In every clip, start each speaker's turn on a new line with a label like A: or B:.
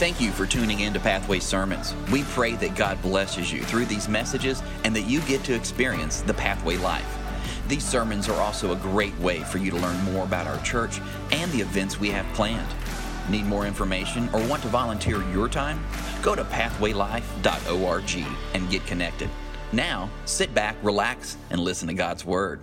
A: Thank you for tuning in to Pathway Sermons. We pray that God blesses you through these messages and that you get to experience the Pathway life. These sermons are also a great way for you to learn more about our church and the events we have planned. Need more information or want to volunteer your time? Go to pathwaylife.org and get connected. Now, sit back, relax, and listen to God's Word.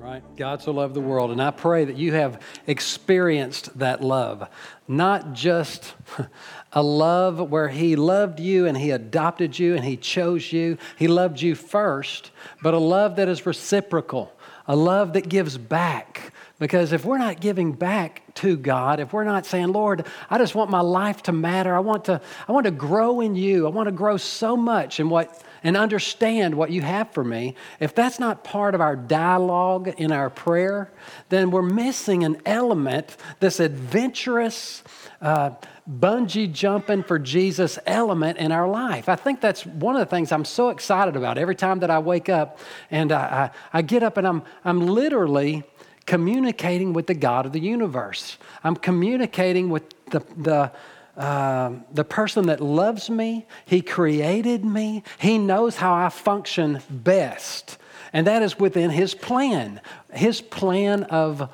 B: Right? God so loved the world. And I pray that you have experienced that love. Not just a love where He loved you and He adopted you and He chose you. He loved you first, but a love that is reciprocal, a love that gives back. Because if we're not giving back to God, if we're not saying, Lord, I just want my life to matter, I want to, I want to grow in you, I want to grow so much in what and understand what you have for me, if that's not part of our dialogue in our prayer, then we're missing an element, this adventurous, uh, bungee jumping for Jesus element in our life. I think that's one of the things I'm so excited about every time that I wake up and I, I, I get up and I'm, I'm literally communicating with the God of the universe. I'm communicating with the, the uh, the person that loves me, He created me, He knows how I function best. And that is within His plan. His plan of,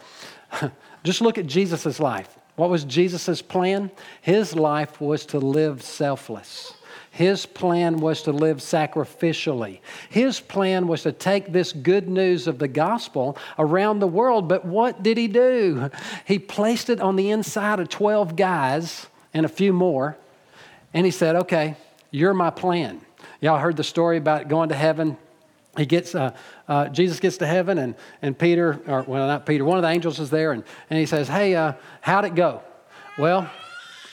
B: just look at Jesus' life. What was Jesus' plan? His life was to live selfless. His plan was to live sacrificially. His plan was to take this good news of the gospel around the world. But what did he do? He placed it on the inside of 12 guys and a few more. And he said, Okay, you're my plan. Y'all heard the story about going to heaven. He gets, uh, uh, Jesus gets to heaven, and, and Peter, or well, not Peter, one of the angels is there, and, and he says, Hey, uh, how'd it go? Well,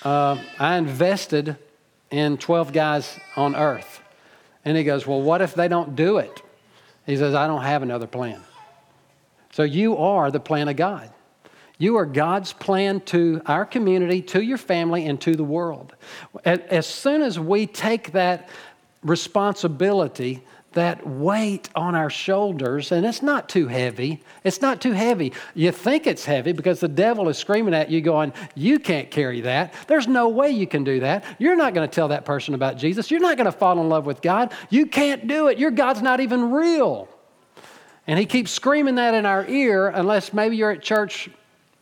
B: uh, I invested in 12 guys on earth. And he goes, Well, what if they don't do it? He says, I don't have another plan. So you are the plan of God. You are God's plan to our community, to your family, and to the world. As soon as we take that responsibility, that weight on our shoulders, and it's not too heavy. It's not too heavy. You think it's heavy because the devil is screaming at you, going, You can't carry that. There's no way you can do that. You're not going to tell that person about Jesus. You're not going to fall in love with God. You can't do it. Your God's not even real. And he keeps screaming that in our ear, unless maybe you're at church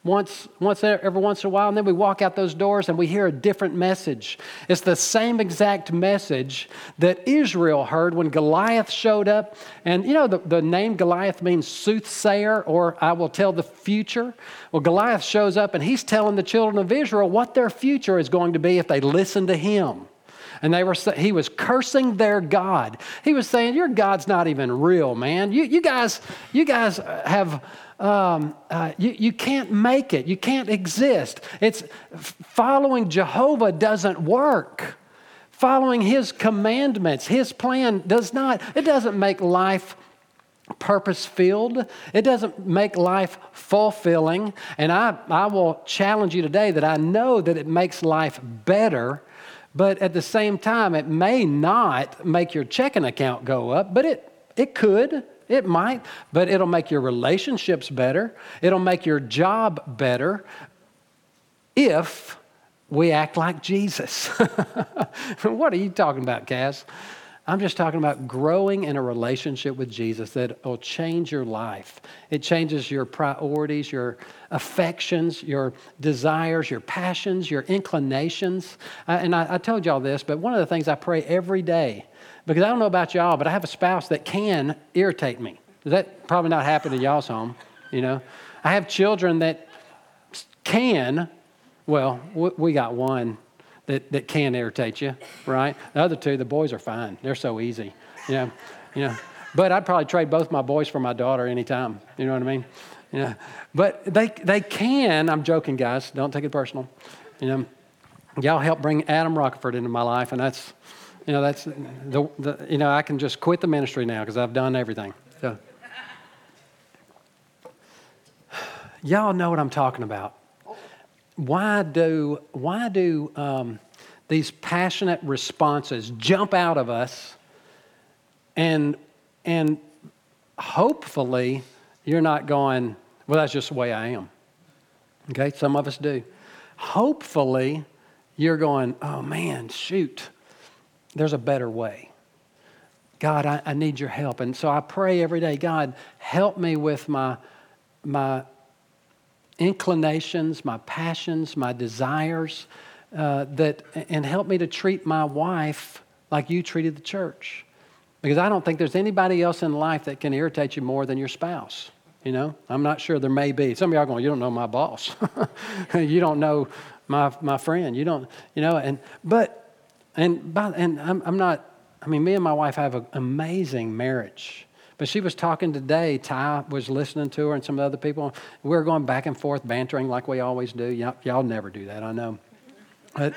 B: once, once every once in a while, and then we walk out those doors and we hear a different message. It's the same exact message that Israel heard when Goliath showed up. And you know, the, the name Goliath means soothsayer, or I will tell the future. Well, Goliath shows up and he's telling the children of Israel what their future is going to be if they listen to him. And they were, he was cursing their God. He was saying, Your God's not even real, man. You, you, guys, you guys have um, uh, you, you can't make it. You can't exist. It's following Jehovah doesn't work. Following his commandments, his plan does not, it doesn't make life purpose filled. It doesn't make life fulfilling. And I, I will challenge you today that I know that it makes life better, but at the same time, it may not make your checking account go up, but it, it could. It might, but it'll make your relationships better. It'll make your job better if we act like Jesus. what are you talking about, Cass? I'm just talking about growing in a relationship with Jesus that will change your life. It changes your priorities, your affections, your desires, your passions, your inclinations. Uh, and I, I told y'all this, but one of the things I pray every day because I don't know about y'all, but I have a spouse that can irritate me. That probably not happen in y'all's home? You know, I have children that can, well, we got one that, that can irritate you, right? The other two, the boys are fine. They're so easy, you know, you know. But I'd probably trade both my boys for my daughter anytime. You know what I mean? Yeah. But they, they can, I'm joking, guys. Don't take it personal. You know, y'all helped bring Adam Rockford into my life, and that's, you know, that's the, the you know, I can just quit the ministry now because I've done everything. So, y'all know what I'm talking about. Why do why do um, these passionate responses jump out of us, and and hopefully you're not going, well, that's just the way I am. Okay, some of us do. Hopefully you're going, oh man, shoot, there's a better way. God, I, I need your help. And so I pray every day, God, help me with my, my inclinations, my passions, my desires, uh, that, and help me to treat my wife like you treated the church. Because I don't think there's anybody else in life that can irritate you more than your spouse. You know, I'm not sure there may be. Some of y'all going, you don't know my boss. you don't know my, my friend. You don't, you know, and, but, and, by, and I'm, I'm not, I mean, me and my wife have an amazing marriage. But she was talking today. Ty was listening to her and some other people. We were going back and forth, bantering like we always do. Y'all, y'all never do that, I know. But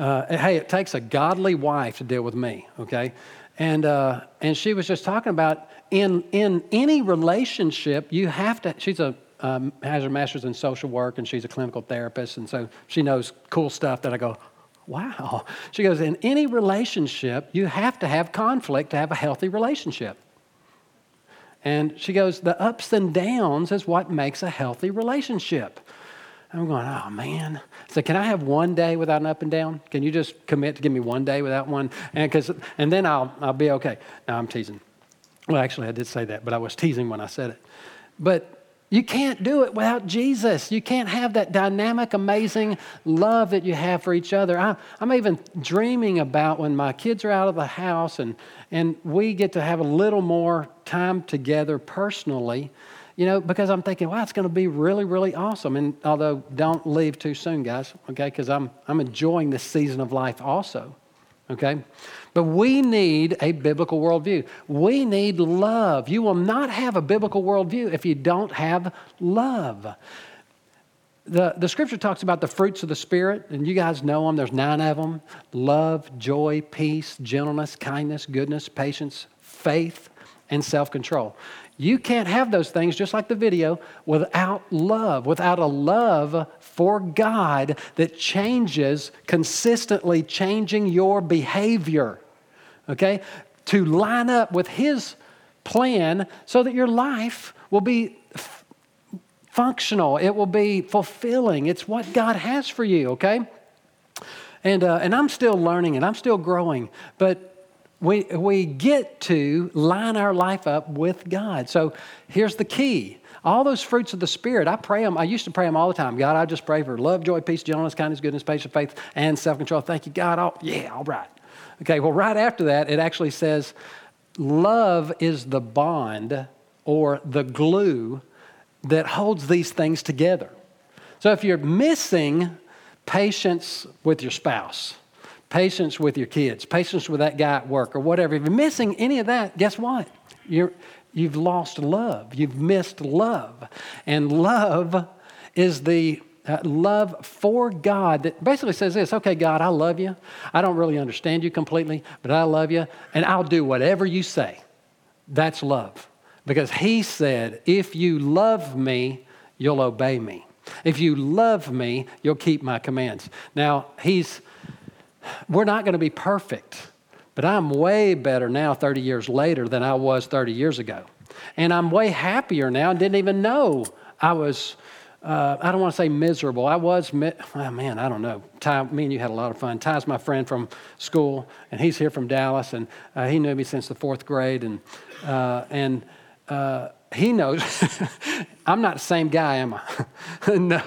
B: uh, hey, it takes a godly wife to deal with me, okay? And, uh, and she was just talking about in, in any relationship, you have to, she's a, um, has her master's in social work and she's a clinical therapist. And so she knows cool stuff that I go, wow. She goes, in any relationship, you have to have conflict to have a healthy relationship. And she goes, the ups and downs is what makes a healthy relationship. I'm going, oh man. So can I have one day without an up and down? Can you just commit to give me one day without one? And, cause, and then I'll, I'll be okay. Now I'm teasing. Well, actually, I did say that, but I was teasing when I said it. But you can't do it without Jesus. You can't have that dynamic, amazing love that you have for each other. I, am even dreaming about when my kids are out of the house and, and we get to have a little more time together personally you know, because I'm thinking, wow, it's going to be really, really awesome. And although don't leave too soon, guys, okay, because I'm, I'm enjoying this season of life also, okay? But we need a biblical worldview. We need love. You will not have a biblical worldview if you don't have love. The, the scripture talks about the fruits of the Spirit, and you guys know them. There's nine of them love, joy, peace, gentleness, kindness, goodness, patience, faith, and self control. You can't have those things, just like the video, without love, without a love for God that changes, consistently changing your behavior, okay? To line up with His plan so that your life will be f- functional, it will be fulfilling. It's what God has for you, okay? And, uh, and I'm still learning and I'm still growing, but we, we get to line our life up with God. So here's the key. All those fruits of the Spirit, I pray them. I used to pray them all the time. God, I just pray for love, joy, peace, gentleness, kindness, goodness, patience, faith, and self control. Thank you, God. Oh, yeah, all right. Okay, well, right after that, it actually says love is the bond or the glue that holds these things together. So if you're missing patience with your spouse, patience with your kids, patience with that guy at work, or whatever. If you're missing any of that, guess what? You're, you've lost love. You've missed love. And love is the uh, love for God that basically says this okay, God, I love you. I don't really understand you completely, but I love you, and I'll do whatever you say. That's love. Because He said, if you love me, you'll obey me. If you love me, you'll keep my commands. Now, He's we're not going to be perfect, but I'm way better now 30 years later than I was 30 years ago. And I'm way happier now and didn't even know I was, uh, I don't want to say miserable. I was, mi- oh man, I don't know. Ty, me and you had a lot of fun. Ty's my friend from school, and he's here from Dallas, and uh, he knew me since the fourth grade. And, uh, and uh, he knows I'm not the same guy, am I? no,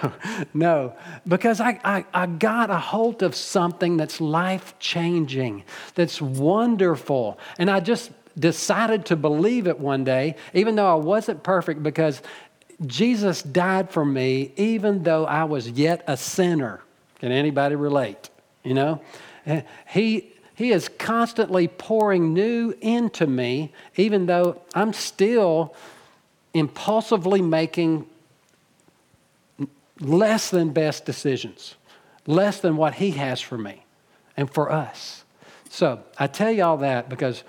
B: no. Because I, I, I got a hold of something that's life changing, that's wonderful. And I just decided to believe it one day, even though I wasn't perfect, because Jesus died for me, even though I was yet a sinner. Can anybody relate? You know? Eh, he, he is constantly pouring new into me, even though I'm still impulsively making less than best decisions, less than what He has for me and for us. So I tell you all that because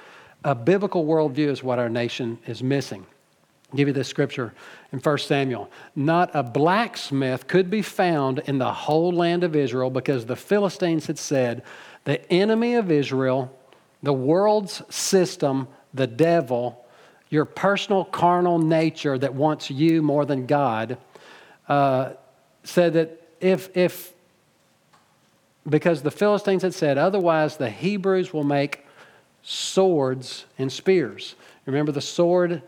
B: a biblical worldview is what our nation is missing. I'll give you this scripture in 1 Samuel. Not a blacksmith could be found in the whole land of Israel because the Philistines had said, The enemy of Israel, the world's system, the devil, your personal carnal nature that wants you more than God, uh, said that if, if because the Philistines had said, Otherwise, the Hebrews will make swords and spears. Remember, the sword,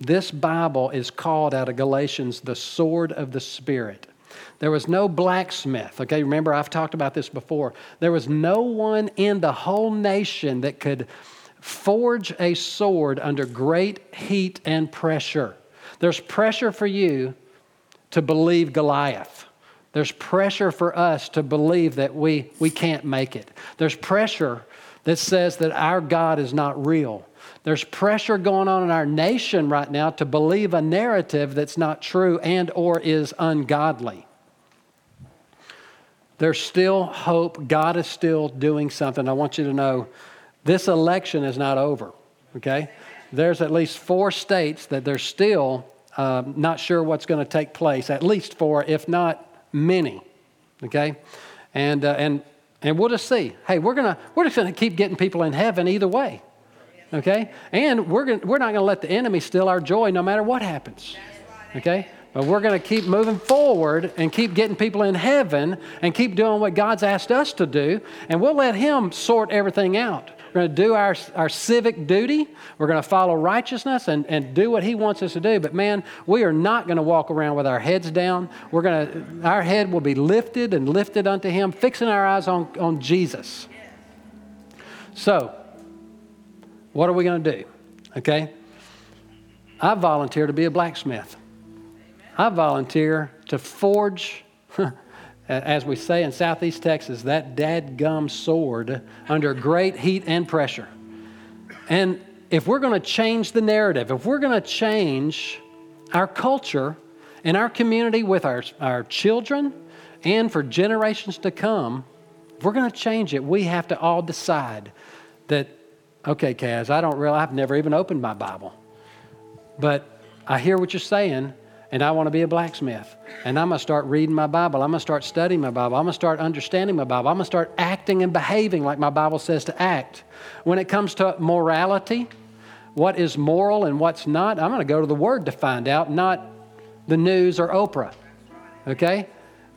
B: this Bible is called out of Galatians the sword of the Spirit. There was no blacksmith. Okay, remember, I've talked about this before. There was no one in the whole nation that could forge a sword under great heat and pressure. There's pressure for you to believe Goliath. There's pressure for us to believe that we, we can't make it. There's pressure that says that our God is not real. There's pressure going on in our nation right now to believe a narrative that's not true and or is ungodly. There's still hope. God is still doing something. I want you to know this election is not over, okay? There's at least four states that they're still uh, not sure what's going to take place, at least four, if not many, okay? And, uh, and, and we'll just see. Hey, we're, gonna, we're just going to keep getting people in heaven either way, okay? And we're, gonna, we're not going to let the enemy steal our joy no matter what happens, okay? But we're going to keep moving forward and keep getting people in heaven and keep doing what God's asked us to do, and we'll let Him sort everything out. We're going to do our, our civic duty. We're going to follow righteousness and, and do what He wants us to do. But man, we are not going to walk around with our heads down. We're going to, our head will be lifted and lifted unto Him, fixing our eyes on, on Jesus. So, what are we going to do? Okay? I volunteer to be a blacksmith. I volunteer to forge, as we say in southeast Texas, that dadgum sword under great heat and pressure. And if we're going to change the narrative, if we're going to change our culture and our community with our, our children and for generations to come, if we're going to change it, we have to all decide that, okay, Kaz, I don't really, I've never even opened my Bible. But I hear what you're saying, and I want to be a blacksmith. And I'm going to start reading my Bible. I'm going to start studying my Bible. I'm going to start understanding my Bible. I'm going to start acting and behaving like my Bible says to act. When it comes to morality, what is moral and what's not, I'm going to go to the Word to find out, not the news or Oprah. Okay?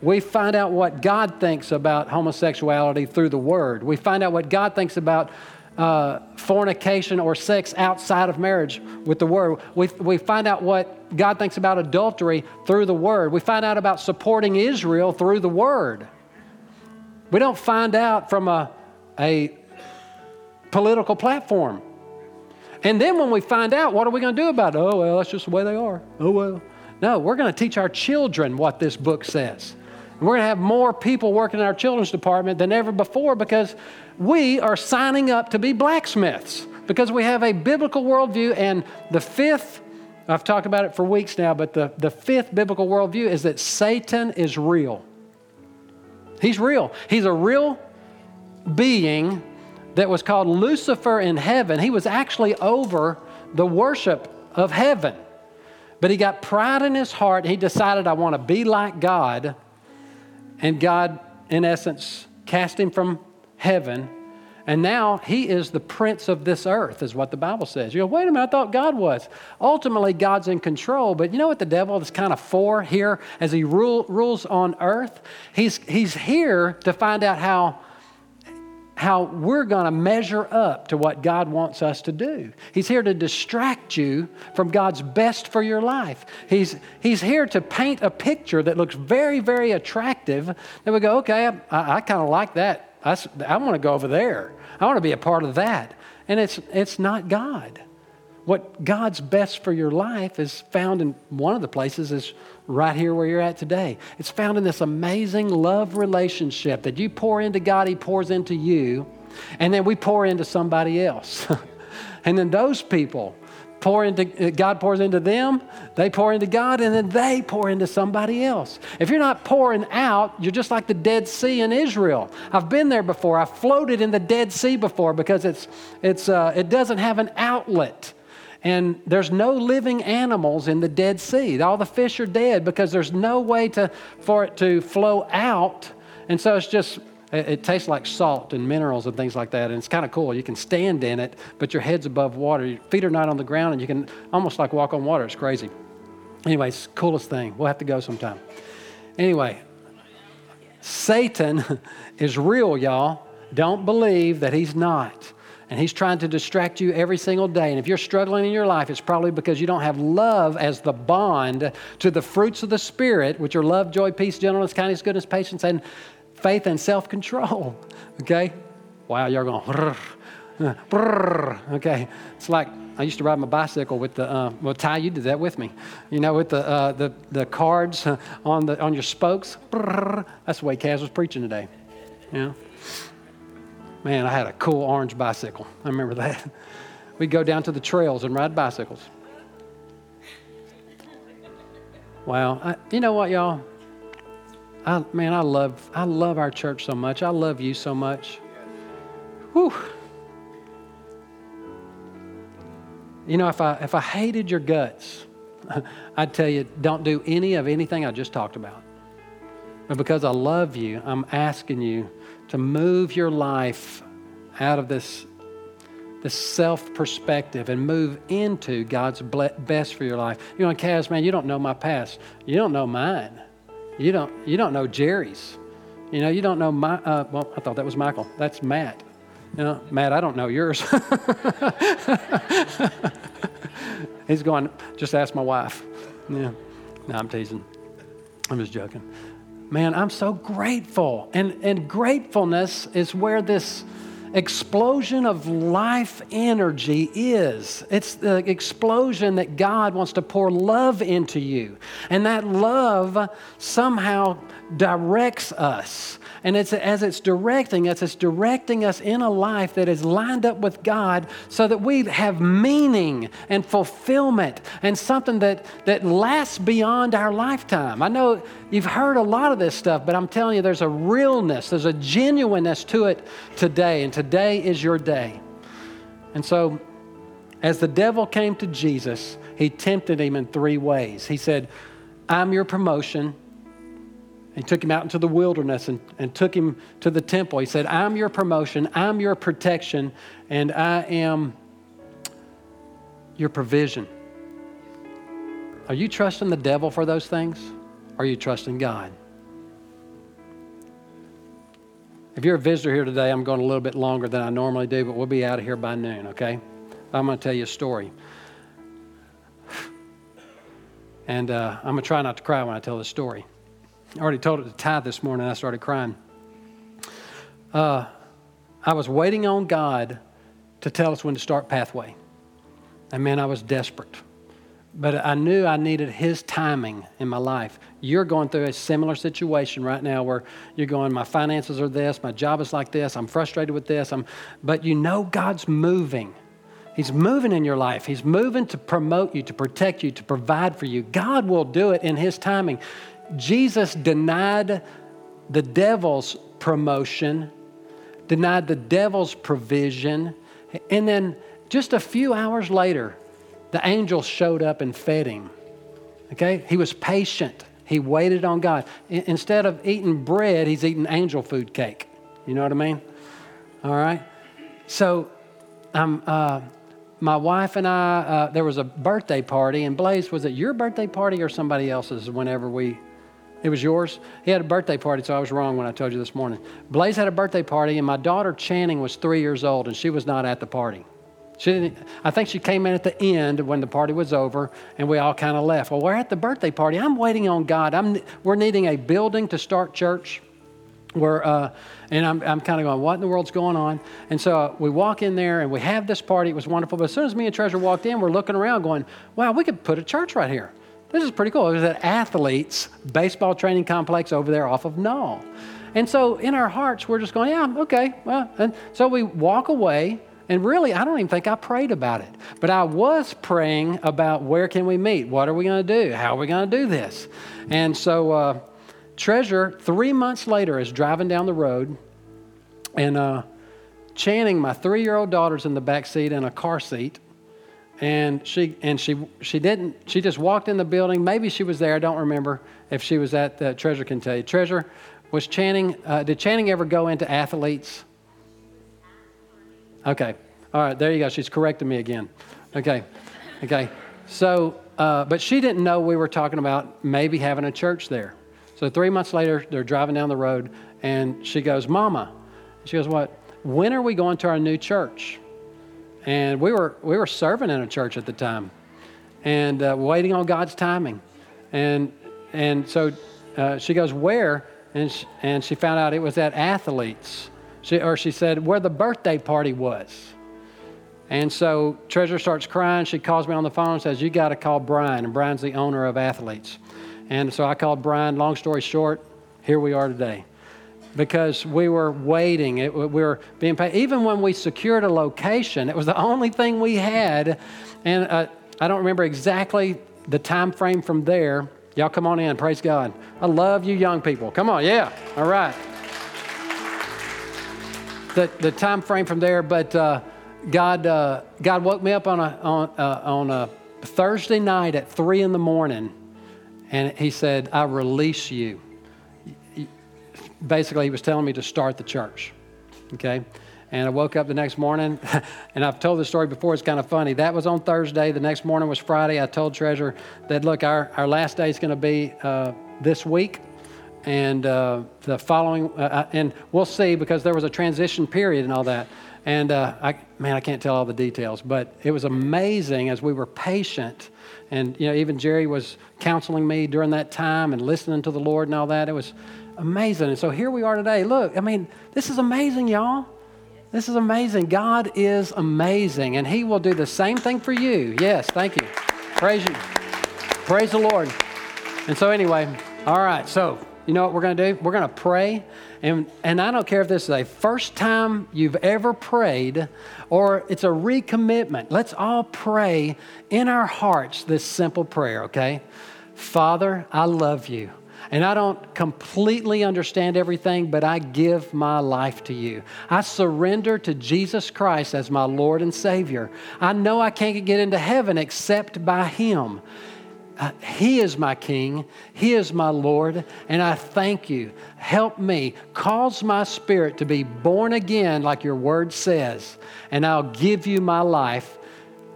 B: We find out what God thinks about homosexuality through the Word. We find out what God thinks about uh, fornication or sex outside of marriage with the Word. We, we find out what God thinks about adultery through the Word. We find out about supporting Israel through the Word. We don't find out from a, a political platform. And then when we find out, what are we going to do about it? Oh, well, that's just the way they are. Oh, well. No, we're going to teach our children what this book says. We're going to have more people working in our children's department than ever before because we are signing up to be blacksmiths because we have a biblical worldview. And the fifth, I've talked about it for weeks now, but the, the fifth biblical worldview is that Satan is real. He's real. He's a real being that was called Lucifer in heaven. He was actually over the worship of heaven. But he got pride in his heart. He decided, I want to be like God. And God, in essence, cast him from heaven. And now he is the prince of this earth, is what the Bible says. You go, wait a minute, I thought God was. Ultimately, God's in control, but you know what the devil is kind of for here as he rule, rules on earth? He's, he's here to find out how how we're going to measure up to what God wants us to do. He's here to distract you from God's best for your life. He's, he's here to paint a picture that looks very, very attractive. Then we go, okay, I, I, kind of like that. I, I want to go over there. I want to be a part of that. And it's, it's not God. What God's best for your life is found in one of the places is right here where you're at today. It's found in this amazing love relationship that you pour into God, He pours into you, and then we pour into somebody else. and then those people pour into God pours into them, they pour into God, and then they pour into somebody else. If you're not pouring out, you're just like the Dead Sea in Israel. I've been there before. I've floated in the Dead Sea before because it's, it's, uh, it doesn't have an outlet. And there's no living animals in the Dead Sea. All the fish are dead because there's no way to, for it to flow out. And so it's just, it, it tastes like salt and minerals and things like that. And it's kind of cool. You can stand in it, but your head's above water. Your feet are not on the ground, and you can almost like walk on water. It's crazy. Anyway, it's coolest thing. We'll have to go sometime. Anyway, Satan is real, y'all. Don't believe that He's not. And He's trying to distract you every single day. And if you're struggling in your life, it's probably because you don't have love as the bond to the fruits of the Spirit, which are love, joy, peace, gentleness, kindness, goodness, patience, and faith and self control. Okay? Wow, you're going, okay. It's like I used to ride my bicycle with the, uh, well, Ty, you did that with me. You know, with the, uh, the, the cards on, the, on your spokes. That's the way Kaz was preaching today. Yeah. Man, I had a cool orange bicycle. I remember that. We'd go down to the trails and ride bicycles. Wow. I, you know what, y'all? I, man, I love, I love our church so much. I love you so much. Whew. You know, if I, if I hated your guts, I'd tell you, don't do any of anything I just talked about. But because I love you, I'm asking you to move your life out of this, this self perspective and move into God's best for your life. You know, Kaz, man, you don't know my past. You don't know mine. You don't, you don't know Jerry's. You know, you don't know my, uh, well, I thought that was Michael. That's Matt. You know, Matt, I don't know yours. He's going, just ask my wife. Yeah. No, I'm teasing. I'm just joking. Man, I'm so grateful. And, and gratefulness is where this explosion of life energy is. It's the explosion that God wants to pour love into you. And that love somehow directs us. And it's as it's directing us, it's directing us in a life that is lined up with God so that we have meaning and fulfillment and something that, that lasts beyond our lifetime. I know you've heard a lot of this stuff, but I'm telling you, there's a realness, there's a genuineness to it today. And today is your day. And so, as the devil came to Jesus, he tempted him in three ways. He said, I'm your promotion. He took him out into the wilderness and, and took him to the temple. He said, I'm your promotion, I'm your protection, and I am your provision. Are you trusting the devil for those things? Or are you trusting God? If you're a visitor here today, I'm going a little bit longer than I normally do, but we'll be out of here by noon, okay? I'm going to tell you a story. And uh, I'm going to try not to cry when I tell this story. I already told it to Ty this morning. I started crying. Uh, I was waiting on God to tell us when to start Pathway. And man, I was desperate. But I knew I needed His timing in my life. You're going through a similar situation right now where you're going, my finances are this, my job is like this, I'm frustrated with this. I'm, but you know God's moving. He's moving in your life. He's moving to promote you, to protect you, to provide for you. God will do it in His timing. Jesus denied the devil's promotion, denied the devil's provision, and then just a few hours later, the angel showed up and fed him. Okay? He was patient. He waited on God. Instead of eating bread, he's eating angel food cake. You know what I mean? All right? So, um, uh, my wife and I, uh, there was a birthday party, and Blaze, was it your birthday party or somebody else's whenever we it was yours? He had a birthday party, so I was wrong when I told you this morning. Blaze had a birthday party, and my daughter Channing was three years old, and she was not at the party. She I think she came in at the end when the party was over, and we all kind of left. Well, we're at the birthday party. I'm waiting on God. I'm, we're needing a building to start church. We're, uh, and I'm, I'm kind of going, what in the world's going on? And so uh, we walk in there and we have this party. It was wonderful. But as soon as me and Treasure walked in, we're looking around going, wow, we could put a church right here. This is pretty cool. It was at Athletes Baseball Training Complex over there off of Null. And so in our hearts, we're just going, yeah, okay. Well, and so we walk away. And really, I don't even think I prayed about it. But I was praying about where can we meet? What are we going to do? How are we going to do this? And so uh, Treasure, three months later, is driving down the road. And uh, Channing, my three year old daughter's in the back seat in a car seat and she and she she didn't she just walked in the building maybe she was there i don't remember if she was at the treasure can tell you treasure was channing uh, did channing ever go into athletes okay all right there you go she's correcting me again okay okay so uh, but she didn't know we were talking about maybe having a church there so three months later they're driving down the road And she goes, Mama. She goes, What? When are we going to our new church? And we were, we were serving in a church at the time and uh, waiting on God's timing. And, and so uh, she goes, Where? And she, and she found out it was at Athletes. She, or she said, Where the birthday party was. And so Treasure starts crying. She calls me on the phone and says, You got to call Brian. And Brian's the owner of Athletes. And so I called Brian. Long story short, here we are today. Because we were waiting, it, we were being paid. Even when we secured a location, it was the only thing we had. And uh, I don't remember exactly the time frame from there. Y'all come on in, praise God. I love you young people. Come on, yeah, all right. The, the time frame from there, but uh, God, uh, God woke me up on a, on, uh, on a Thursday night at 3 in the morning, and He said, I release you. Basically, He was telling me to start the church, okay? And I woke up the next morning, and I've told this story before, it's kind of funny. That was on Thursday. The next morning was Friday. I told Treasure that, look, our, our last day is going to be uh, this week. And uh, the following, uh, uh, and we'll see because there was a transition period and all that. And uh, I, man, I can't tell all the details, but it was amazing as we were patient. And, you know, even Jerry was counseling me during that time and listening to the Lord and all that. It was amazing. And so here we are today. Look, I mean, this is amazing, y'all. This is amazing. God is amazing, and He will do the same thing for you. Yes, thank you. Praise you. Praise the Lord. And so, anyway, all right, so you know what we're going to do? We're going to pray. And, and I don't care if this is a first time you've ever prayed or it's a recommitment. Let's all pray in our hearts this simple prayer, okay? Father, I love you. And I don't completely understand everything, but I give my life to you. I surrender to Jesus Christ as my Lord and Savior. I know I can't get into heaven except by Him. Uh, he is my King. He is my Lord. And I thank you. Help me. Cause my spirit to be born again, like your word says. And I'll give you my life.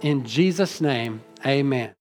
B: In Jesus' name, amen.